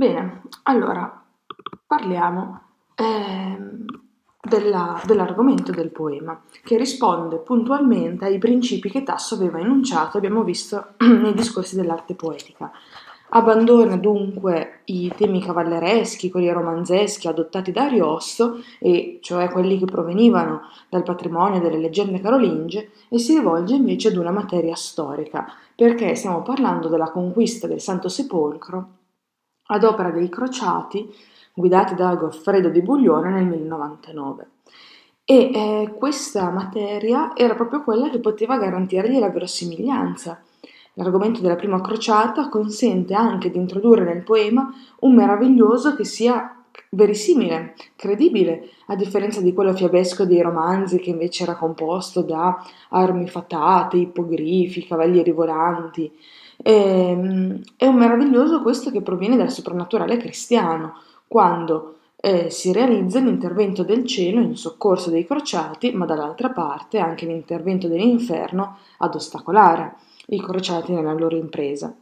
Bene, allora parliamo eh, della, dell'argomento del poema, che risponde puntualmente ai principi che Tasso aveva enunciato, abbiamo visto nei discorsi dell'arte poetica. Abbandona dunque i temi cavallereschi, quelli romanzeschi adottati da Ariosto, e cioè quelli che provenivano dal patrimonio delle leggende carolinge, e si rivolge invece ad una materia storica, perché stiamo parlando della conquista del Santo Sepolcro ad opera dei crociati guidati da Goffredo di Buglione nel 1099. E eh, questa materia era proprio quella che poteva garantirgli la verosimiglianza. L'argomento della prima crociata consente anche di introdurre nel poema un meraviglioso che sia verosimile, credibile, a differenza di quello fiabesco dei romanzi che invece era composto da armi fatate, ippogrifi, cavalieri volanti. E, ehm, è un meraviglioso questo che proviene dal soprannaturale cristiano, quando eh, si realizza l'intervento del cielo in soccorso dei crociati, ma dall'altra parte anche l'intervento dell'inferno ad ostacolare i crociati nella loro impresa.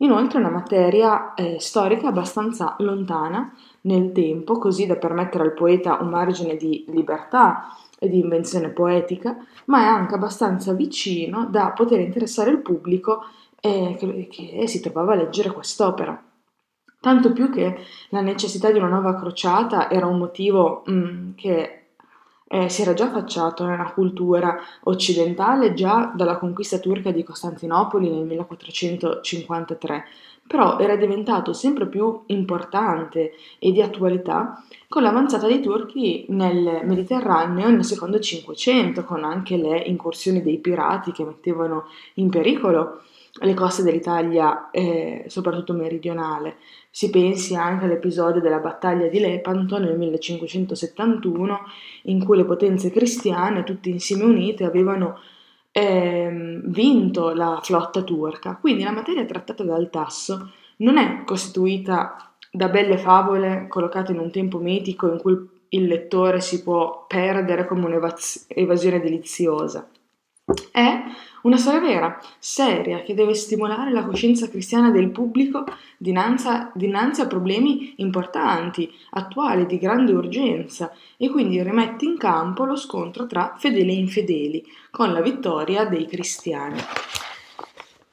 Inoltre è una materia eh, storica abbastanza lontana nel tempo, così da permettere al poeta un margine di libertà e di invenzione poetica, ma è anche abbastanza vicino da poter interessare il pubblico eh, che, che si trovava a leggere quest'opera. Tanto più che la necessità di una nuova crociata era un motivo mh, che eh, si era già affacciato nella cultura occidentale già dalla conquista turca di Costantinopoli nel 1453, però era diventato sempre più importante e di attualità con l'avanzata dei turchi nel Mediterraneo nel secondo Cinquecento, con anche le incursioni dei pirati che mettevano in pericolo le coste dell'Italia, eh, soprattutto meridionale. Si pensi anche all'episodio della battaglia di Lepanto nel 1571, in cui le potenze cristiane, tutte insieme unite, avevano eh, vinto la flotta turca. Quindi la materia trattata dal Tasso non è costituita da belle favole collocate in un tempo mitico in cui il lettore si può perdere come un'evasione deliziosa. È una storia vera, seria, che deve stimolare la coscienza cristiana del pubblico dinanzi a, dinanzi a problemi importanti, attuali, di grande urgenza, e quindi rimette in campo lo scontro tra fedeli e infedeli, con la vittoria dei cristiani.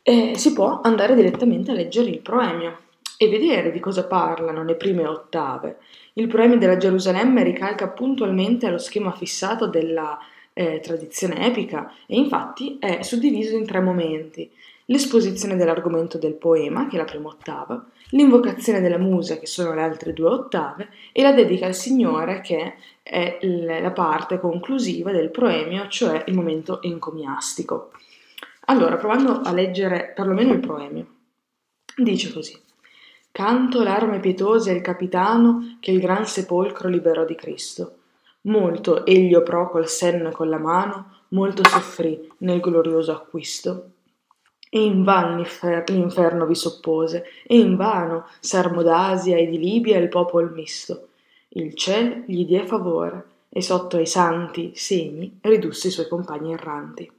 E si può andare direttamente a leggere il proemio e vedere di cosa parlano le prime ottave. Il proemio della Gerusalemme ricalca puntualmente lo schema fissato della eh, tradizione epica e infatti è suddiviso in tre momenti. L'esposizione dell'argomento del poema, che è la prima ottava, l'invocazione della musa, che sono le altre due ottave, e la dedica al Signore, che è la parte conclusiva del proemio, cioè il momento encomiastico. Allora, provando a leggere perlomeno il proemio, dice così. Canto l'arme pietosa il capitano che il gran sepolcro liberò di Cristo Molto egli oprò col senno e con la mano, molto soffrì nel glorioso acquisto. E invan l'inferno vi soppose, e invano sermo d'Asia e di Libia il popol misto. Il ciel gli die favore, e sotto ai santi segni ridusse i suoi compagni erranti.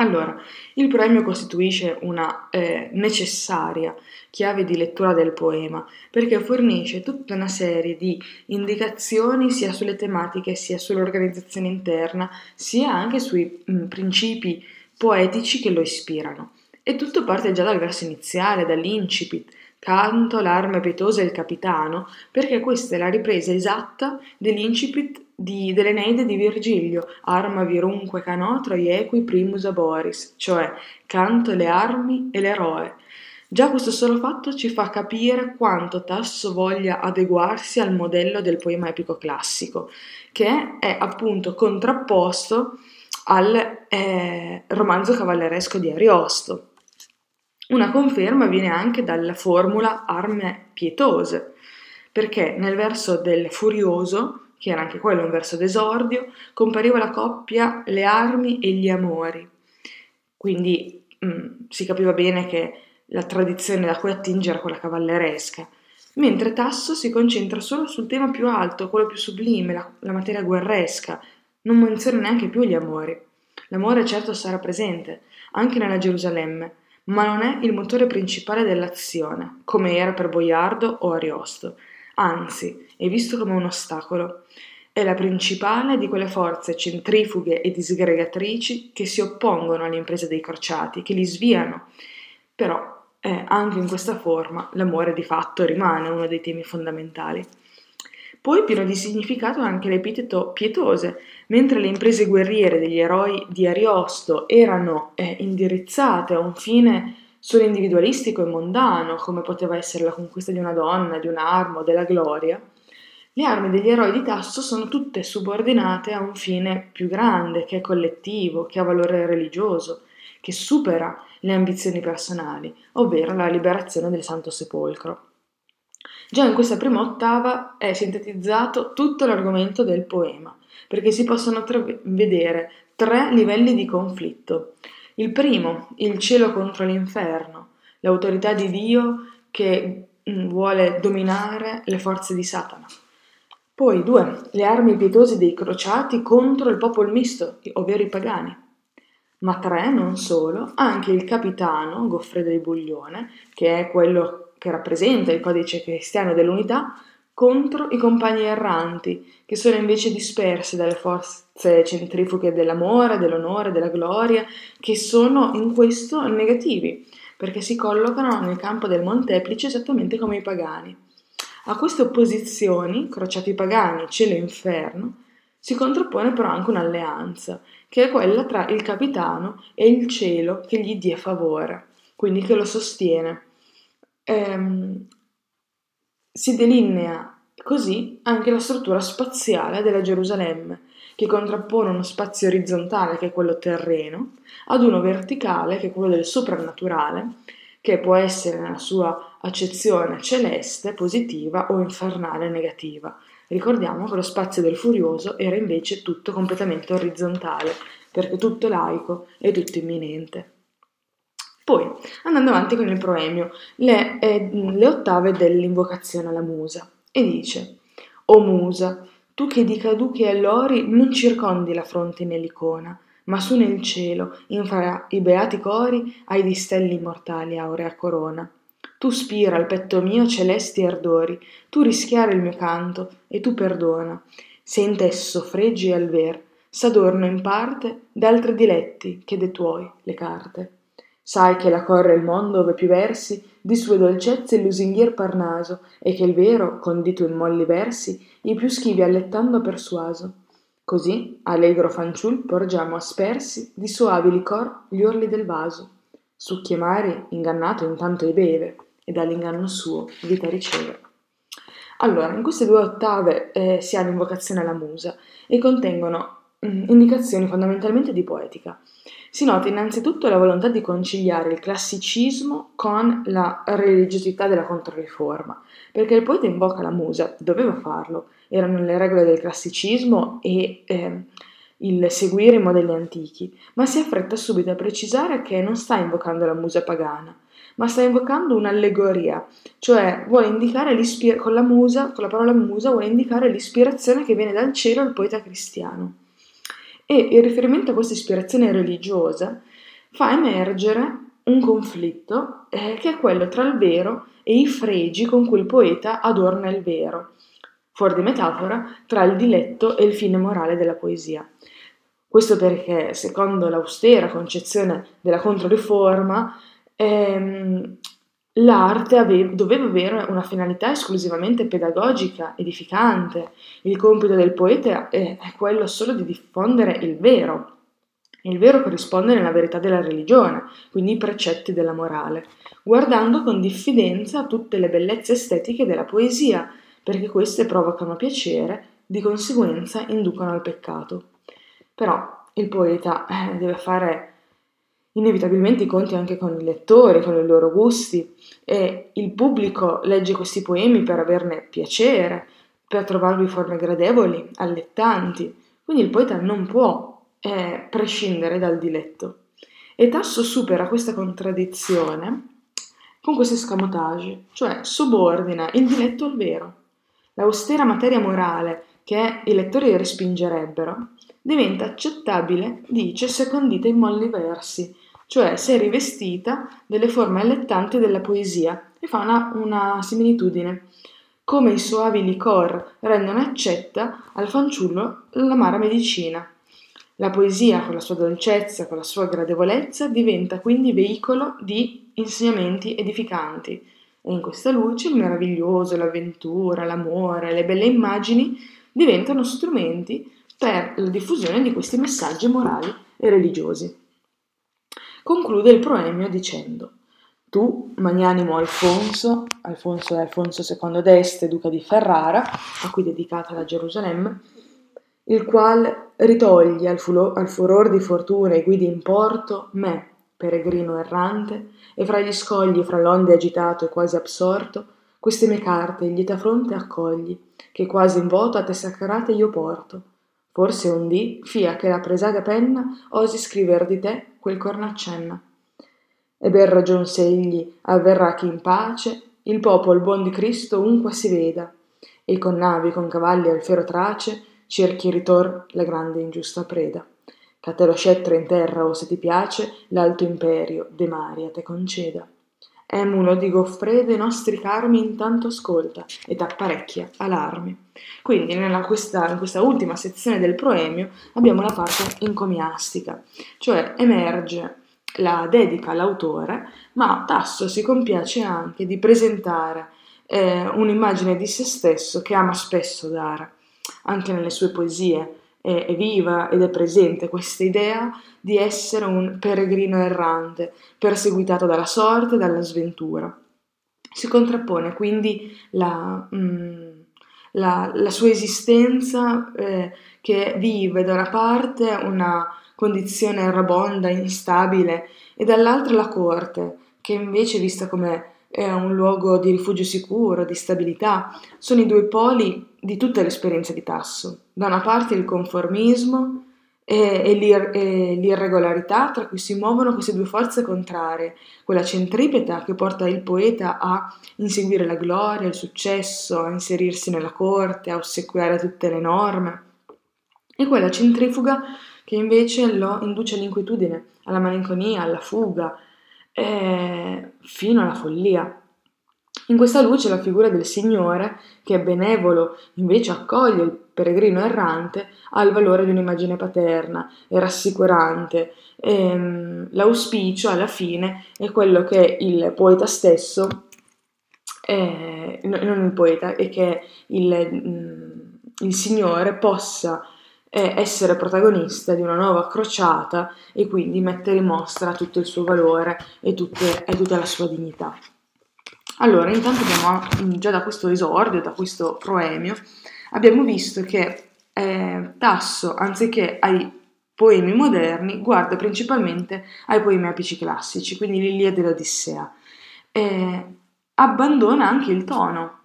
Allora, il premio costituisce una eh, necessaria chiave di lettura del poema perché fornisce tutta una serie di indicazioni sia sulle tematiche sia sull'organizzazione interna sia anche sui mh, mm, principi poetici che lo ispirano. E tutto parte già dal verso iniziale, dall'incipit, canto l'arme pietosa il capitano, perché questa è la ripresa esatta dell'incipit di, dell'Eneide di Virgilio, arma virunque canotro iequi primus aboris, cioè canto le armi e l'eroe. Già questo solo fatto ci fa capire quanto Tasso voglia adeguarsi al modello del poema epico classico, che è appunto contrapposto al eh, romanzo cavalleresco di Ariosto. Una conferma viene anche dalla formula arme pietose, perché nel verso del furioso che era anche quello un verso d'esordio, compariva la coppia le armi e gli amori. Quindi mh, mm, si capiva bene che la tradizione da cui attinge era quella cavalleresca, mentre Tasso si concentra solo sul tema più alto, quello più sublime, la, la materia guerresca, non menziona neanche più gli amori. L'amore certo sarà presente, anche nella Gerusalemme, ma non è il motore principale dell'azione, come era per Boiardo o Ariosto. Anzi, è visto come un ostacolo. È la principale di quelle forze centrifughe e disgregatrici che si oppongono alle imprese dei crociati, che li sviano. Però, eh, anche in questa forma, l'amore di fatto rimane uno dei temi fondamentali. Poi pieno di significato anche l'epiteto pietose, mentre le imprese guerriere degli eroi di Ariosto erano eh, indirizzate a un fine solo individualistico e mondano, come poteva essere la conquista di una donna, di un'arma o della gloria, le armi degli eroi di Tasso sono tutte subordinate a un fine più grande, che è collettivo, che ha valore religioso, che supera le ambizioni personali, ovvero la liberazione del Santo Sepolcro. Già in questa prima ottava è sintetizzato tutto l'argomento del poema, perché si possono tre- vedere tre livelli di conflitto. Il primo, il cielo contro l'inferno, l'autorità di Dio che mm, vuole dominare le forze di Satana. Poi due, le armi pietose dei crociati contro il popolo misto, ovvero i pagani. Ma tre, non solo, anche il capitano, Goffredo di Buglione, che è quello che rappresenta il codice cristiano dell'unità, contro i compagni erranti, che sono invece dispersi dalle forze centrifughe dell'amore, dell'onore, della gloria, che sono in questo negativi, perché si collocano nel campo del molteplice esattamente come i pagani. A queste opposizioni, crociati pagani, cielo e inferno, si contrappone però anche un'alleanza, che è quella tra il capitano e il cielo che gli dia favore, quindi che lo sostiene ehm, si delinea così anche la struttura spaziale della Gerusalemme, che contrappone uno spazio orizzontale, che è quello terreno, ad uno verticale, che è quello del soprannaturale, che può essere nella sua accezione celeste, positiva o infernale, negativa. Ricordiamo che lo spazio del furioso era invece tutto completamente orizzontale, perché tutto laico e tutto imminente. Poi, andando avanti con il proemio, le, eh, le ottave dell'invocazione alla musa, e dice: O musa, tu che di caduchi e allori non circondi la fronte nell'icona, ma su nel cielo, infra i beati cori, ai di stelle immortali aurea corona. Tu spira al petto mio celesti ardori, tu rischiare il mio canto, e tu perdona. Se in tesso freggi al ver, s'adorno in parte d'altri diletti che de tuoi le carte. Sai che la corre il mondo ove più versi di sue dolcezze il lusinghier parnaso, e che il vero, condito in molli versi, i più schivi allettando persuaso. Così, allegro fanciul, porgiamo aspersi di soavi licor gli orli del vaso. Succhi e mari, ingannato intanto e beve, e dall'inganno suo vita riceve. Allora, in queste due ottave eh, si ha l'invocazione alla musa e contengono mm, indicazioni fondamentalmente di poetica. Si nota innanzitutto la volontà di conciliare il classicismo con la religiosità della Controriforma, perché il poeta invoca la musa, doveva farlo, erano le regole del classicismo e eh, il seguire i modelli antichi, ma si affretta subito a precisare che non sta invocando la musa pagana, ma sta invocando un'allegoria, cioè vuole indicare con la musa, con la parola musa, vuole indicare l'ispirazione che viene dal cielo al poeta cristiano. E il riferimento a questa ispirazione religiosa fa emergere un conflitto eh, che è quello tra il vero e i fregi con cui il poeta adorna il vero, fuori di metafora, tra il diletto e il fine morale della poesia. Questo perché, secondo l'austera concezione della Controriforma, ehm, L'arte ave- doveva avere una finalità esclusivamente pedagogica, edificante. Il compito del poeta è, è quello solo di diffondere il vero, il vero corrisponde nella verità della religione, quindi i precetti della morale, guardando con diffidenza tutte le bellezze estetiche della poesia, perché queste provocano piacere, di conseguenza inducono al peccato. Però il poeta eh, deve fare inevitabilmente i conti anche con i lettori, con i loro gusti e il pubblico legge questi poemi per averne piacere, per trovarvi forme gradevoli, allettanti, quindi il poeta non può eh, prescindere dal diletto. E Tasso supera questa contraddizione con questo escamotage, cioè subordina il diletto al vero. L'austera materia morale che i lettori respingerebbero diventa accettabile, dice, se condita in molli versi, cioè si è rivestita delle forme allettanti della poesia e fa una, una similitudine. Come i soavi licor rendono accetta al fanciullo l'amara medicina. La poesia, con la sua dolcezza, con la sua gradevolezza, diventa quindi veicolo di insegnamenti edificanti. E in questa luce il meraviglioso, l'avventura, l'amore, le belle immagini diventano strumenti per la diffusione di questi messaggi morali e religiosi. Conclude il proemio dicendo Tu, magnanimo Alfonso, Alfonso è Alfonso II d'Este, duca di Ferrara, a cui dedicata la Gerusalemme, il qual ritogli al, fulo, al furor di fortuna e guidi in porto me, peregrino errante, e fra gli scogli, fra l'onde agitato e quasi absorto, queste mie carte in lieta fronte accogli, che quasi in voto a te sacrate io porto, Forse un dì, fia che la presaga penna osi scriver di te quel cornaccenna. E ben ragion s'egli avverrà che in pace il popol buon di Cristo unque si veda, e con navi, con cavalli al fero trace cerchi ritor la grande ingiusta preda. Che a te lo scettro in terra o se ti piace l'alto imperio de mari a te conceda. Emulo di Goffredo i nostri carmi intanto ascolta ed apparecchia alarmi. Quindi nella, questa, in questa ultima sezione del proemio abbiamo la parte encomiastica, cioè emerge la dedica all'autore, ma Tasso si compiace anche di presentare eh, un'immagine di se stesso che ama spesso dare, anche nelle sue poesie, è, è viva ed è presente questa idea di essere un peregrino errante, perseguitato dalla sorte e dalla sventura. Si contrappone quindi la, mm, la, la sua esistenza eh, che vive da una parte una condizione errabonda, instabile, e dall'altra la corte, che invece vista come è un luogo di rifugio sicuro, di stabilità, sono i due poli di tutta l'esperienza di Tasso. Da una parte il conformismo e, e, l'ir- e, l'irregolarità tra cui si muovono queste due forze contrarie, quella centripeta che porta il poeta a inseguire la gloria, il successo, a inserirsi nella corte, a ossequiare tutte le norme, e quella centrifuga che invece lo induce all'inquietudine, alla malinconia, alla fuga, eh, fino alla follia. In questa luce la figura del Signore, che è benevolo, invece accoglie il peregrino errante, ha il valore di un'immagine paterna, è rassicurante. E, ehm, l'auspicio alla fine è quello che il poeta stesso, è, non il poeta, è che il, mm, il Signore possa è essere protagonista di una nuova crociata e quindi mettere in mostra tutto il suo valore e, tutte, e tutta la sua dignità. Allora, intanto abbiamo già da questo esordio, da questo proemio, abbiamo visto che eh, Tasso, anziché ai poemi moderni, guarda principalmente ai poemi apici classici, quindi l'Iliade e l'Odissea. Eh, abbandona anche il tono,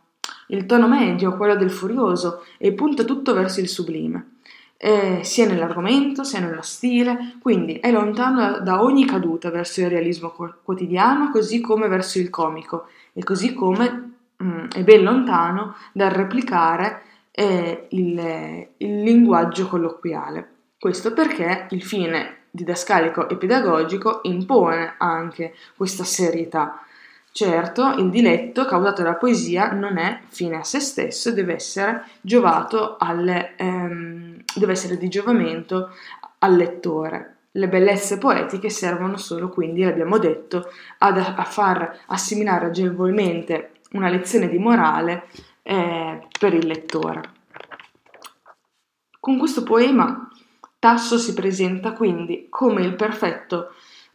il tono medio, quello del furioso, e punta tutto verso il sublime eh, sia nell'argomento sia nello stile, quindi è lontano da, ogni caduta verso il realismo quotidiano, così come verso il comico, e così come mh, mm, è ben lontano dal replicare eh, il, il linguaggio colloquiale. Questo perché il fine didascalico e pedagogico impone anche questa serietà Certo, il diletto causato dalla poesia non è fine a se stesso, deve essere giovato alle, ehm, deve essere di giovamento al lettore. Le bellezze poetiche servono solo, quindi, l'abbiamo detto, ad, a far assimilare agevolmente una lezione di morale eh, per il lettore. Con questo poema Tasso si presenta quindi come il perfetto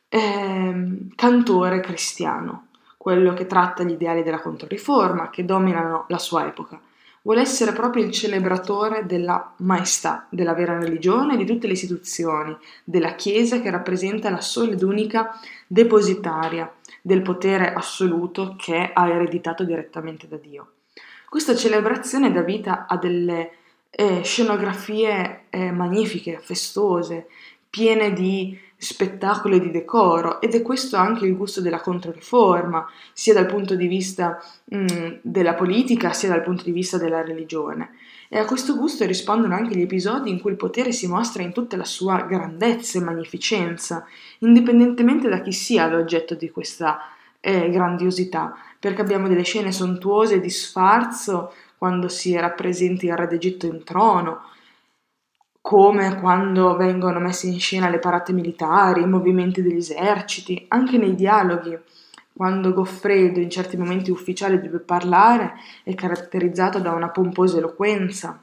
eh, cantore cristiano quello che tratta gli ideali della Controriforma, che dominano la sua epoca. Vuole essere proprio il celebratore della maestà, della vera religione e di tutte le istituzioni, della Chiesa che rappresenta la sola ed unica depositaria del potere assoluto che ha ereditato direttamente da Dio. Questa celebrazione dà vita a delle eh, scenografie eh, magnifiche, festose, piene di spettacolo e di decoro ed è questo anche il gusto della controriforma, sia dal punto di vista mh, mm, della politica sia dal punto di vista della religione. E a questo gusto rispondono anche gli episodi in cui il potere si mostra in tutta la sua grandezza e magnificenza, indipendentemente da chi sia l'oggetto di questa eh, grandiosità, perché abbiamo delle scene sontuose di sfarzo quando si rappresenta il re d'Egitto in trono, come quando vengono messe in scena le parate militari, i movimenti degli eserciti, anche nei dialoghi, quando Goffredo in certi momenti ufficiali deve parlare è caratterizzato da una pomposa eloquenza.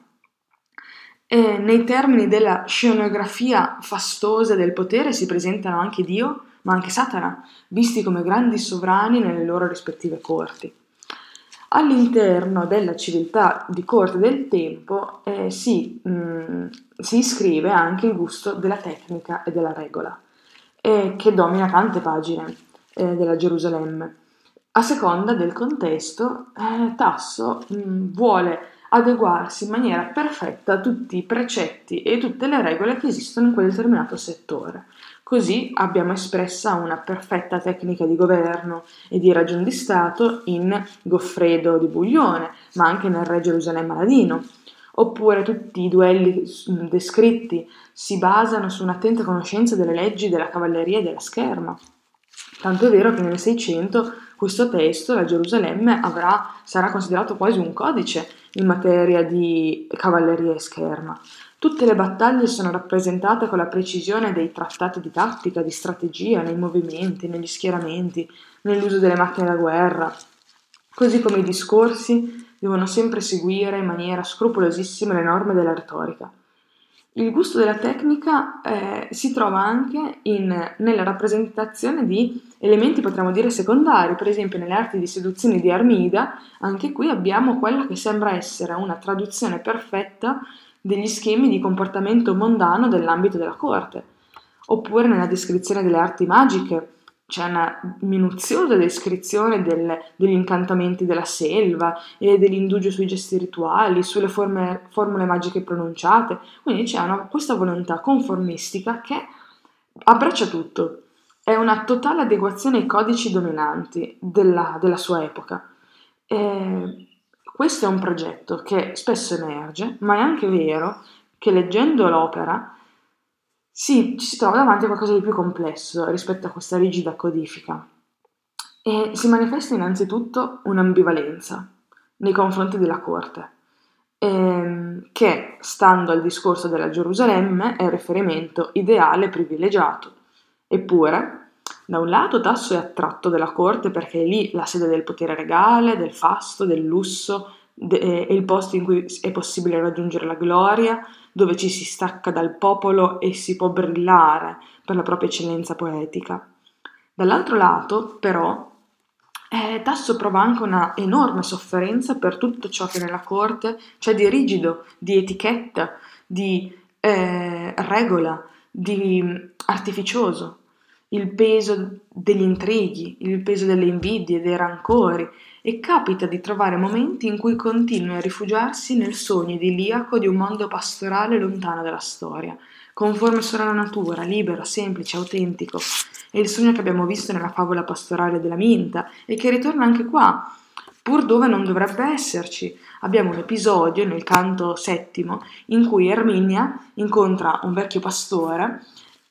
E nei termini della scenografia fastosa del potere si presentano anche Dio, ma anche Satana, visti come grandi sovrani nelle loro rispettive corti. All'interno della civiltà di corte del tempo eh, si, mh, mm, si, iscrive anche il gusto della tecnica e della regola, eh, che domina tante pagine eh, della Gerusalemme. A seconda del contesto, eh, Tasso mh, mm, vuole adeguarsi in maniera perfetta a tutti i precetti e tutte le regole che esistono in quel determinato settore. Così abbiamo espressa una perfetta tecnica di governo e di ragion di Stato in Goffredo di Buglione, ma anche nel Re Gerusalemme Aladino. Oppure tutti i duelli descritti si basano su un'attenta conoscenza delle leggi della cavalleria e della scherma. Tanto è vero che nel 600 questo testo, la Gerusalemme, avrà, sarà considerato quasi un codice in materia di cavalleria e scherma. Tutte le battaglie sono rappresentate con la precisione dei trattati di tattica, di strategia, nei movimenti, negli schieramenti, nell'uso delle macchine da guerra, così come i discorsi devono sempre seguire in maniera scrupolosissima le norme della retorica. Il gusto della tecnica eh, si trova anche in, nella rappresentazione di elementi, potremmo dire, secondari, per esempio nelle arti di seduzione di Armida, anche qui abbiamo quella che sembra essere una traduzione perfetta degli schemi di comportamento mondano dell'ambito della corte, oppure nella descrizione delle arti magiche c'è una minuziosa descrizione del, degli incantamenti della selva e dell'indugio sui gesti rituali, sulle forme, formule magiche pronunciate, quindi c'è una, questa volontà conformistica che abbraccia tutto, è una totale adeguazione ai codici dominanti della, della sua epoca. E questo è un progetto che spesso emerge, ma è anche vero che leggendo l'opera si, ci si trova davanti a qualcosa di più complesso rispetto a questa rigida codifica. E si manifesta innanzitutto un'ambivalenza nei confronti della corte, ehm, che, stando al discorso della Gerusalemme, è il riferimento ideale privilegiato. Eppure, da un lato Tasso è attratto dalla corte perché è lì la sede del potere regale, del fasto, del lusso, de- è il posto in cui è possibile raggiungere la gloria, dove ci si stacca dal popolo e si può brillare per la propria eccellenza poetica. Dall'altro lato, però, eh, Tasso prova anche una enorme sofferenza per tutto ciò che nella corte c'è di rigido, di etichetta, di eh, regola, di artificioso il peso degli intrighi, il peso delle invidie, dei rancori, e capita di trovare momenti in cui continua a rifugiarsi nel sogno idilliaco di un mondo pastorale lontano dalla storia, conforme solo alla natura, libero, semplice, autentico. È il sogno che abbiamo visto nella favola pastorale della Minta e che ritorna anche qua, pur dove non dovrebbe esserci. Abbiamo un episodio nel canto settimo in cui Erminia incontra un vecchio pastore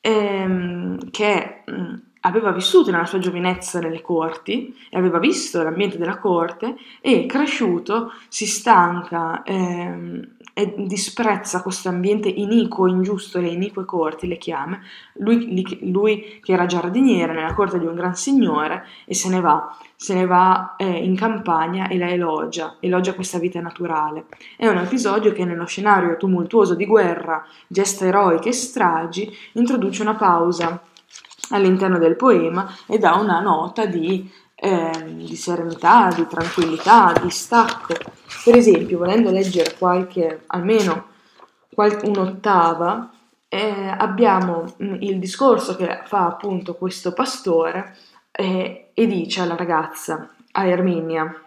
ehm, che mh, mm, aveva vissuto nella sua giovinezza nelle corti e aveva visto l'ambiente della corte e cresciuto si stanca ehm, e disprezza questo ambiente iniquo, ingiusto, le inique corti le chiama, lui, lui, che era giardiniere nella corte di un gran signore e se ne va, se ne va eh, in campagna e la elogia, elogia questa vita naturale. È un episodio che nello scenario tumultuoso di guerra, gesta eroiche e stragi introduce una pausa all'interno del poema e dà una nota di eh, di serenità, di tranquillità, di stacco. Per esempio, volendo leggere qualche, almeno qualche, un'ottava, eh, abbiamo mm, il discorso che fa appunto questo pastore eh, e dice alla ragazza, a Erminia,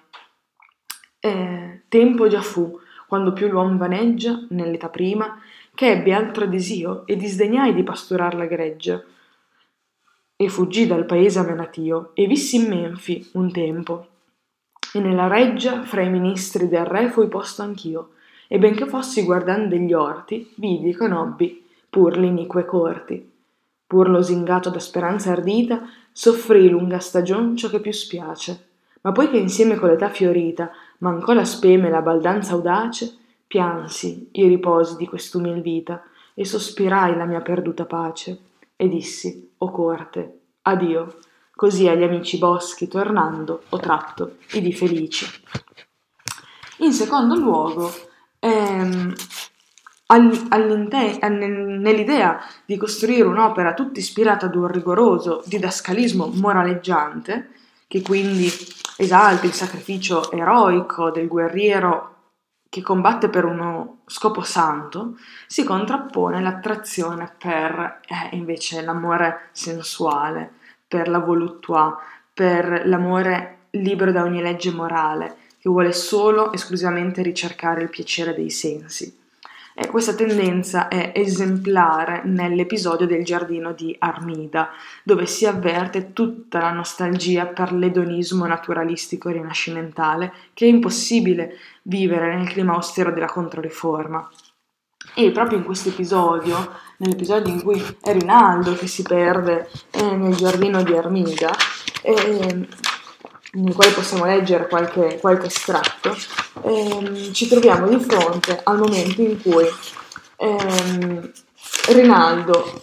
eh, tempo già fu, quando più l'uomo vaneggia, nell'età prima, che ebbe altro desio e disdegnai di pastorar la greggia e fuggì dal paese amenatio e vissi in Menfi un tempo. E nella reggia, fra i ministri del re, fui posto anch'io, e benché fossi guardando degli orti, vidi e conobbi pur l'inique corti. Pur losingato da speranza ardita, soffrì lunga stagion ciò che più spiace. Ma poi che insieme con l'età fiorita mancò la speme e la baldanza audace, piansi i riposi di quest'umil vita e sospirai la mia perduta pace e dissi, o corte, addio, così agli amici boschi tornando ho tratto i di felici. In secondo luogo, ehm, nell'idea di costruire un'opera tutta ispirata ad un rigoroso didascalismo moraleggiante, che quindi esalta il sacrificio eroico del guerriero che combatte per uno scopo santo, si contrappone l'attrazione per eh, invece l'amore sensuale, per la voluttua, per l'amore libero da ogni legge morale, che vuole solo esclusivamente ricercare il piacere dei sensi. E questa tendenza è esemplare nell'episodio del giardino di Armida, dove si avverte tutta la nostalgia per l'edonismo naturalistico rinascimentale che è impossibile vivere nel clima austero della Controriforma. E proprio in questo episodio, nell'episodio in cui è Rinaldo che si perde eh, nel giardino di Armida, eh, nel quale possiamo leggere qualche, qualche estratto, ehm, ci troviamo di fronte al momento in cui ehm, Rinaldo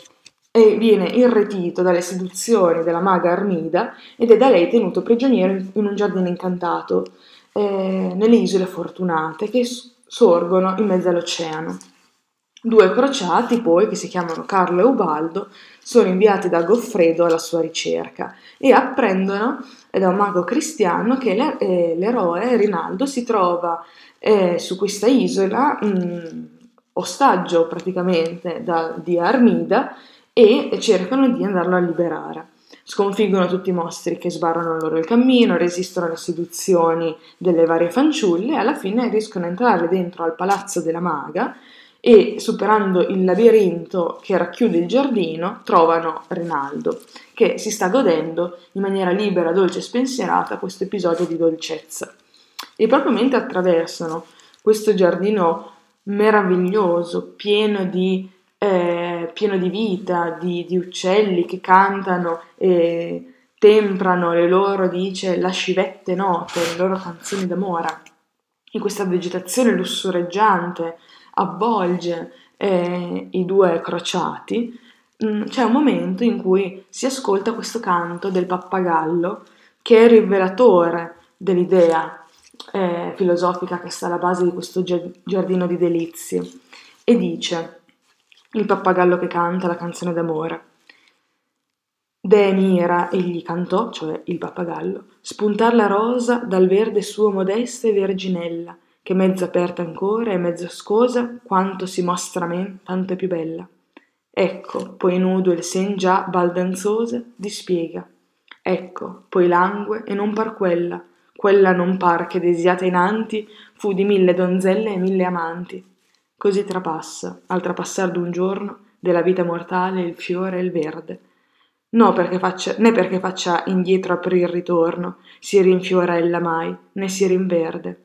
è, viene irretito dalle seduzioni della maga Armida ed è da lei tenuto prigioniero in un giardino incantato eh, nelle isole fortunate che sorgono in mezzo all'oceano. Due crociati poi, che si chiamano Carlo e Ubaldo, sono inviati da Goffredo alla sua ricerca e apprendono da un mago cristiano che eh, l'eroe Rinaldo si trova eh, su questa isola, mh, ostaggio praticamente da, di Armida, e cercano di andarlo a liberare. Sconfiggono tutti i mostri che sbarrano loro il cammino, resistono alle seduzioni delle varie fanciulle e alla fine riescono a entrare dentro al palazzo della maga e superando il labirinto che racchiude il giardino trovano Rinaldo che si sta godendo in maniera libera, dolce e spensierata questo episodio di dolcezza. E proprio mentre attraversano questo giardino meraviglioso, pieno di, eh, pieno di vita, di, di, uccelli che cantano e temprano le loro, dice, lascivette note, le loro canzoni d'amore, in questa vegetazione lussureggiante, avvolge eh, i due crociati, mh, mm, c'è un momento in cui si ascolta questo canto del pappagallo che è rivelatore dell'idea eh, filosofica che sta alla base di questo giardino di delizie e dice il pappagallo che canta la canzone d'amore. De mira egli cantò, cioè il pappagallo, spuntar la rosa dal verde suo modesta e verginella, che mezza aperta ancora e mezza scosa, quanto si mostra a me, tanto è più bella. Ecco, poi nudo il sen già baldanzosa dispiega. Ecco, poi langue e non par quella, quella non par che desiata inanti fu di mille donzelle e mille amanti. Così trapassa, al trapassar d'un giorno, della vita mortale il fiore e il verde. No perché faccia, né perché faccia indietro aprir ritorno, si rinfiora ella mai, né si rinverde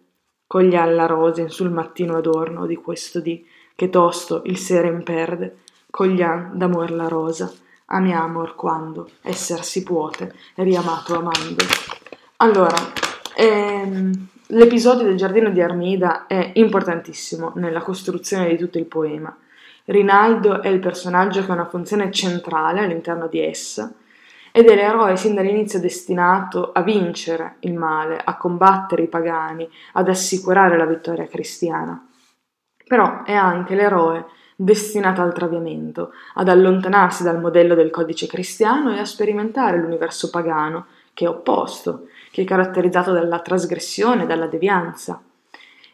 coglian la rose in sul mattino adorno di questo dì, che tosto il seren perde, coglian d'amor la rosa, amiamor quando esser si puote, riamato amando. Allora, ehm, l'episodio del giardino di Armida è importantissimo nella costruzione di tutto il poema. Rinaldo è il personaggio che ha una funzione centrale all'interno di essa, ed è l'eroe sin dall'inizio destinato a vincere il male, a combattere i pagani, ad assicurare la vittoria cristiana. Però è anche l'eroe destinato al traviamento, ad allontanarsi dal modello del codice cristiano e a sperimentare l'universo pagano, che è opposto, che è caratterizzato dalla trasgressione, dalla devianza.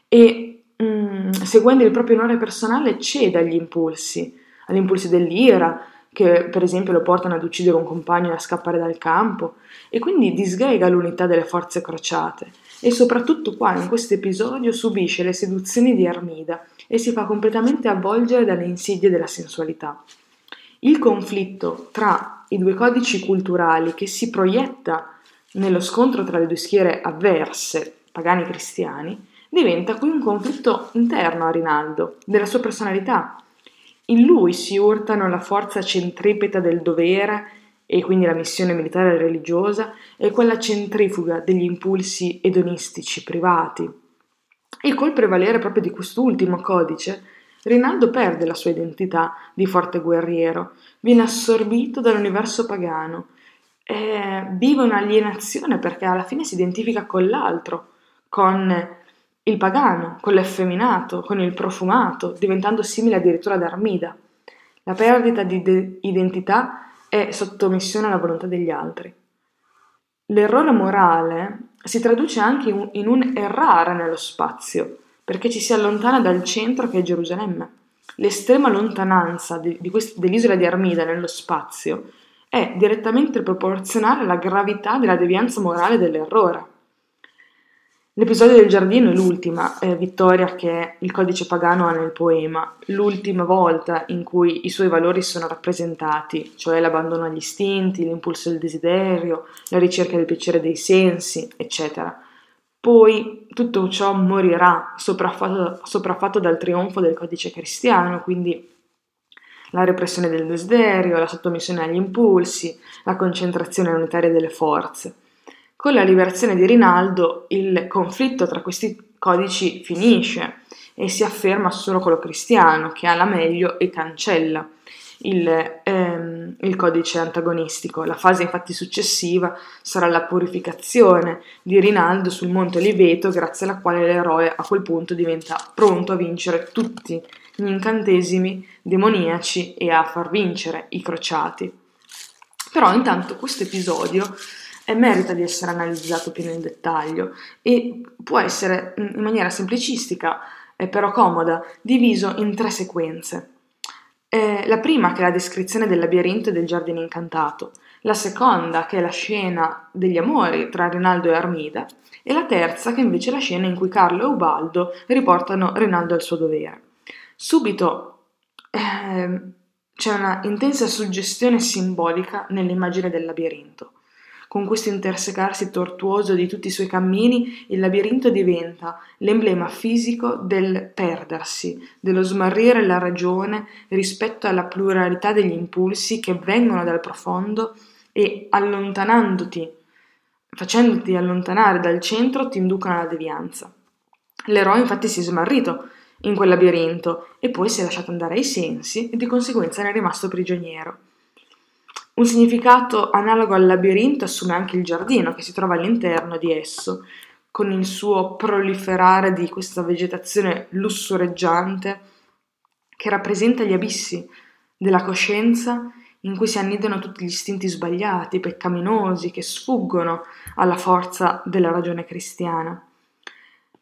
E mm, seguendo il proprio onore personale cede agli impulsi, agli impulsi dell'ira, che per esempio lo portano ad uccidere un compagno e a scappare dal campo, e quindi disgrega l'unità delle forze crociate. E soprattutto qua, in questo episodio, subisce le seduzioni di Armida e si fa completamente avvolgere dalle insidie della sensualità. Il conflitto tra i due codici culturali che si proietta nello scontro tra le due schiere avverse, pagani e cristiani, diventa qui un conflitto interno a Rinaldo, della sua personalità. In lui si urtano la forza centripeta del dovere e quindi la missione militare e religiosa e quella centrifuga degli impulsi edonistici privati. E col prevalere proprio di quest'ultimo codice, Rinaldo perde la sua identità di forte guerriero, viene assorbito dall'universo pagano, eh, vive un'alienazione perché alla fine si identifica con l'altro, con il pagano, con l'effeminato, con il profumato, diventando simile addirittura ad Armida. La perdita di de- identità è sottomissione alla volontà degli altri. L'errore morale si traduce anche in un errare nello spazio, perché ci si allontana dal centro che è Gerusalemme. L'estrema lontananza di, di quest- dell'isola di Armida nello spazio è direttamente proporzionale alla gravità della devianza morale dell'errore. L'episodio del giardino è l'ultima eh, vittoria che il codice pagano ha nel poema, l'ultima volta in cui i suoi valori sono rappresentati, cioè l'abbandono agli istinti, l'impulso del desiderio, la ricerca del piacere dei sensi, eccetera. Poi tutto ciò morirà sopraffatto, sopraffatto dal trionfo del codice cristiano, quindi la repressione del desiderio, la sottomissione agli impulsi, la concentrazione unitaria delle forze. Con la liberazione di Rinaldo il conflitto tra questi codici finisce e si afferma solo quello cristiano che ha la meglio e cancella il, ehm, il codice antagonistico. La fase infatti successiva sarà la purificazione di Rinaldo sul monte Oliveto grazie alla quale l'eroe a quel punto diventa pronto a vincere tutti gli incantesimi demoniaci e a far vincere i crociati. Però intanto questo episodio e merita di essere analizzato più nel dettaglio e può essere in maniera semplicistica e però comoda diviso in tre sequenze. Eh, la prima che è la descrizione del labirinto e del giardino incantato, la seconda che è la scena degli amori tra Rinaldo e Armida e la terza che invece è la scena in cui Carlo e Ubaldo riportano Rinaldo al suo dovere. Subito eh, c'è una intensa suggestione simbolica nell'immagine del labirinto. Con questo intersecarsi tortuoso di tutti i suoi cammini, il labirinto diventa l'emblema fisico del perdersi, dello smarrire la ragione rispetto alla pluralità degli impulsi che vengono dal profondo e allontanandoti, facendoti allontanare dal centro, ti inducono alla devianza. L'eroe infatti si è smarrito in quel labirinto e poi si è lasciato andare ai sensi e di conseguenza ne è rimasto prigioniero. Un significato analogo al labirinto assume anche il giardino che si trova all'interno di esso, con il suo proliferare di questa vegetazione lussureggiante che rappresenta gli abissi della coscienza in cui si annidano tutti gli istinti sbagliati, peccaminosi, che sfuggono alla forza della ragione cristiana.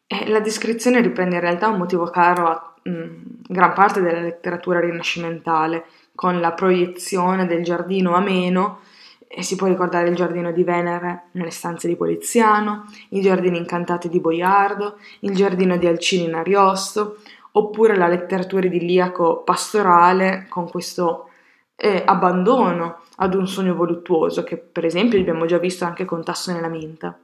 E la descrizione riprende in realtà un motivo caro a mh, mm, gran parte della letteratura rinascimentale, con la proiezione del giardino ameno e si può ricordare il giardino di Venere nelle stanze di Poliziano, i giardini incantati di Boiardo, il giardino di Alcini in Ariosto, oppure la letteratura idilliaco pastorale con questo eh, abbandono ad un sogno voluttuoso che per esempio abbiamo già visto anche con Tasso nella Minta.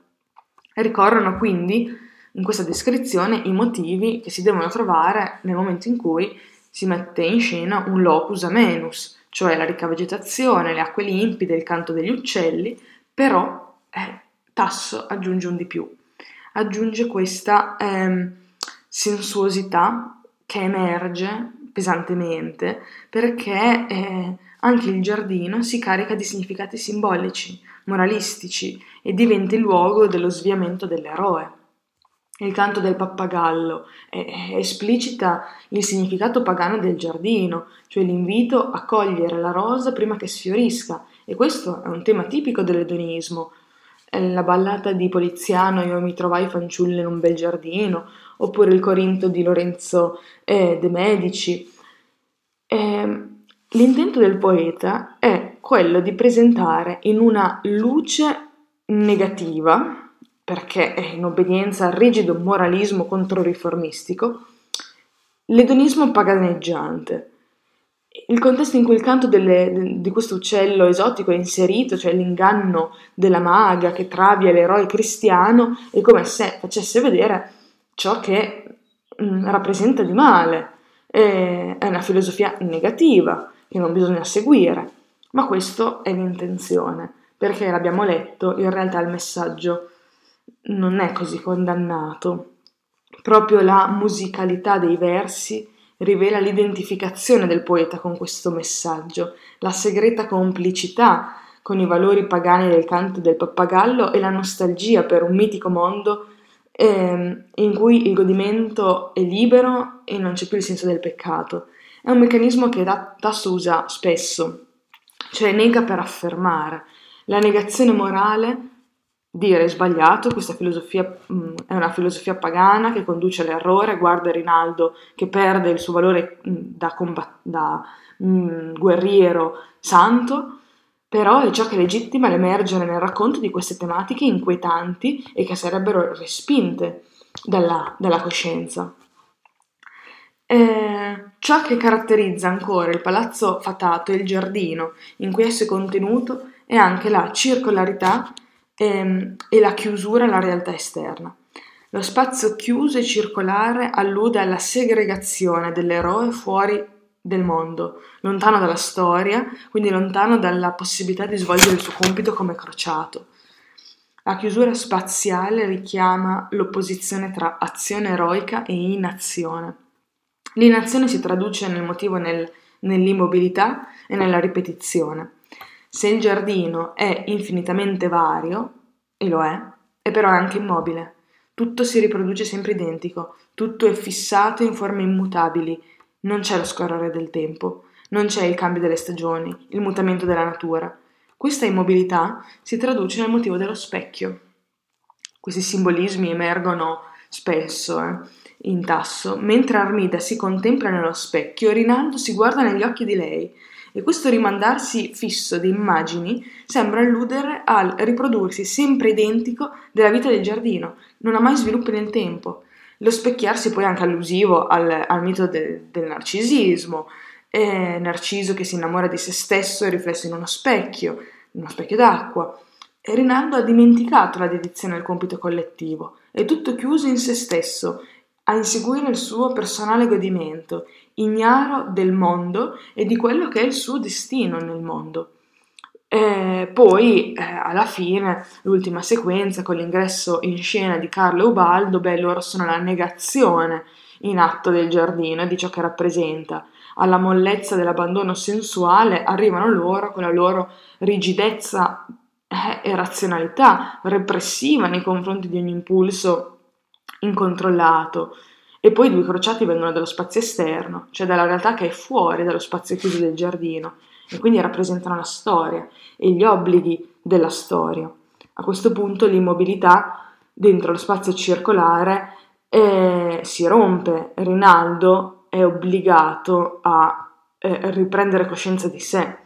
Ricorrono quindi in questa descrizione i motivi che si devono trovare nel momento in cui si mette in scena un locus amenus, cioè la ricca vegetazione, le acque limpide, il canto degli uccelli, però eh, Tasso aggiunge un di più, aggiunge questa eh, sensuosità che emerge pesantemente perché eh, anche il giardino si carica di significati simbolici, moralistici e diventa il luogo dello sviamento dell'eroe. Il canto del pappagallo esplicita il significato pagano del giardino, cioè l'invito a cogliere la rosa prima che sfiorisca, e questo è un tema tipico dell'edonismo. La ballata di Poliziano Io mi trovai fanciulla in un bel giardino, oppure il Corinto di Lorenzo eh, de Medici. Eh, l'intento del poeta è quello di presentare in una luce negativa perché è in obbedienza al rigido moralismo controriformistico, l'edonismo paganeggiante, il contesto in cui il canto delle, di questo uccello esotico è inserito, cioè l'inganno della maga che travia l'eroe cristiano, è come se facesse vedere ciò che mh, mm, rappresenta di male. È, è una filosofia negativa che non bisogna seguire, ma questo è l'intenzione, perché l'abbiamo letto, in realtà il messaggio non è così condannato. Proprio la musicalità dei versi rivela l'identificazione del poeta con questo messaggio, la segreta complicità con i valori pagani del canto del pappagallo e la nostalgia per un mitico mondo eh, in cui il godimento è libero e non c'è più il senso del peccato. È un meccanismo che Tasso usa spesso, cioè nega per affermare. La negazione morale dire sbagliato, questa filosofia mh, mm, è una filosofia pagana che conduce all'errore, guarda Rinaldo che perde il suo valore mh, mm, da, combat- da mh, mm, guerriero santo, però è ciò che legittima l'emergere nel racconto di queste tematiche inquietanti e che sarebbero respinte dalla, dalla coscienza. Eh, ciò che caratterizza ancora il palazzo fatato e il giardino in cui esso è contenuto è anche la circolarità ehm, e la chiusura alla realtà esterna. Lo spazio chiuso e circolare allude alla segregazione dell'eroe fuori del mondo, lontano dalla storia, quindi lontano dalla possibilità di svolgere il suo compito come crociato. La chiusura spaziale richiama l'opposizione tra azione eroica e inazione. L'inazione si traduce nel motivo nel, nell'immobilità e nella ripetizione. Se il giardino è infinitamente vario, e lo è, è però anche immobile. Tutto si riproduce sempre identico, tutto è fissato in forme immutabili, non c'è lo scorrere del tempo, non c'è il cambio delle stagioni, il mutamento della natura. Questa immobilità si traduce nel motivo dello specchio. Questi simbolismi emergono spesso eh, in tasso. Mentre Armida si contempla nello specchio, Rinaldo si guarda negli occhi di lei e questo rimandarsi fisso di immagini sembra alludere al riprodursi sempre identico della vita del giardino, non ha mai sviluppi nel tempo. Lo specchiarsi poi è anche allusivo al, al mito de, del narcisismo, eh, Narciso che si innamora di se stesso è riflesso in uno specchio, in uno specchio d'acqua. E Rinaldo ha dimenticato la dedizione al compito collettivo, è tutto chiuso in se stesso a inseguire il suo personale godimento, ignaro del mondo e di quello che è il suo destino nel mondo. E poi, eh, alla fine, l'ultima sequenza con l'ingresso in scena di Carlo e Ubaldo, beh, loro sono la negazione in atto del giardino e di ciò che rappresenta. Alla mollezza dell'abbandono sensuale arrivano loro con la loro rigidezza eh, e razionalità repressiva nei confronti di ogni impulso incontrollato. E poi i due crociati vengono dallo spazio esterno, cioè dalla realtà che è fuori dallo spazio chiuso del giardino, e quindi rappresentano la storia e gli obblighi della storia. A questo punto l'immobilità dentro lo spazio circolare eh, si rompe, Rinaldo è obbligato a eh, riprendere coscienza di sé,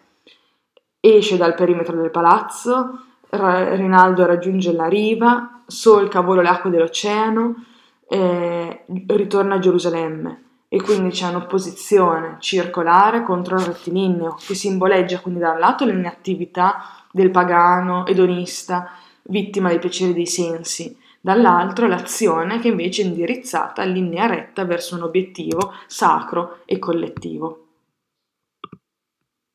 esce dal perimetro del palazzo, Rinaldo raggiunge la riva, solca a volo le acque dell'oceano, e ritorna a Gerusalemme e quindi c'è un'opposizione circolare contro il rettilineo che simboleggia quindi da un lato l'inattività del pagano edonista, vittima dei piaceri dei sensi, dall'altro l'azione che invece è indirizzata in linea retta verso un obiettivo sacro e collettivo.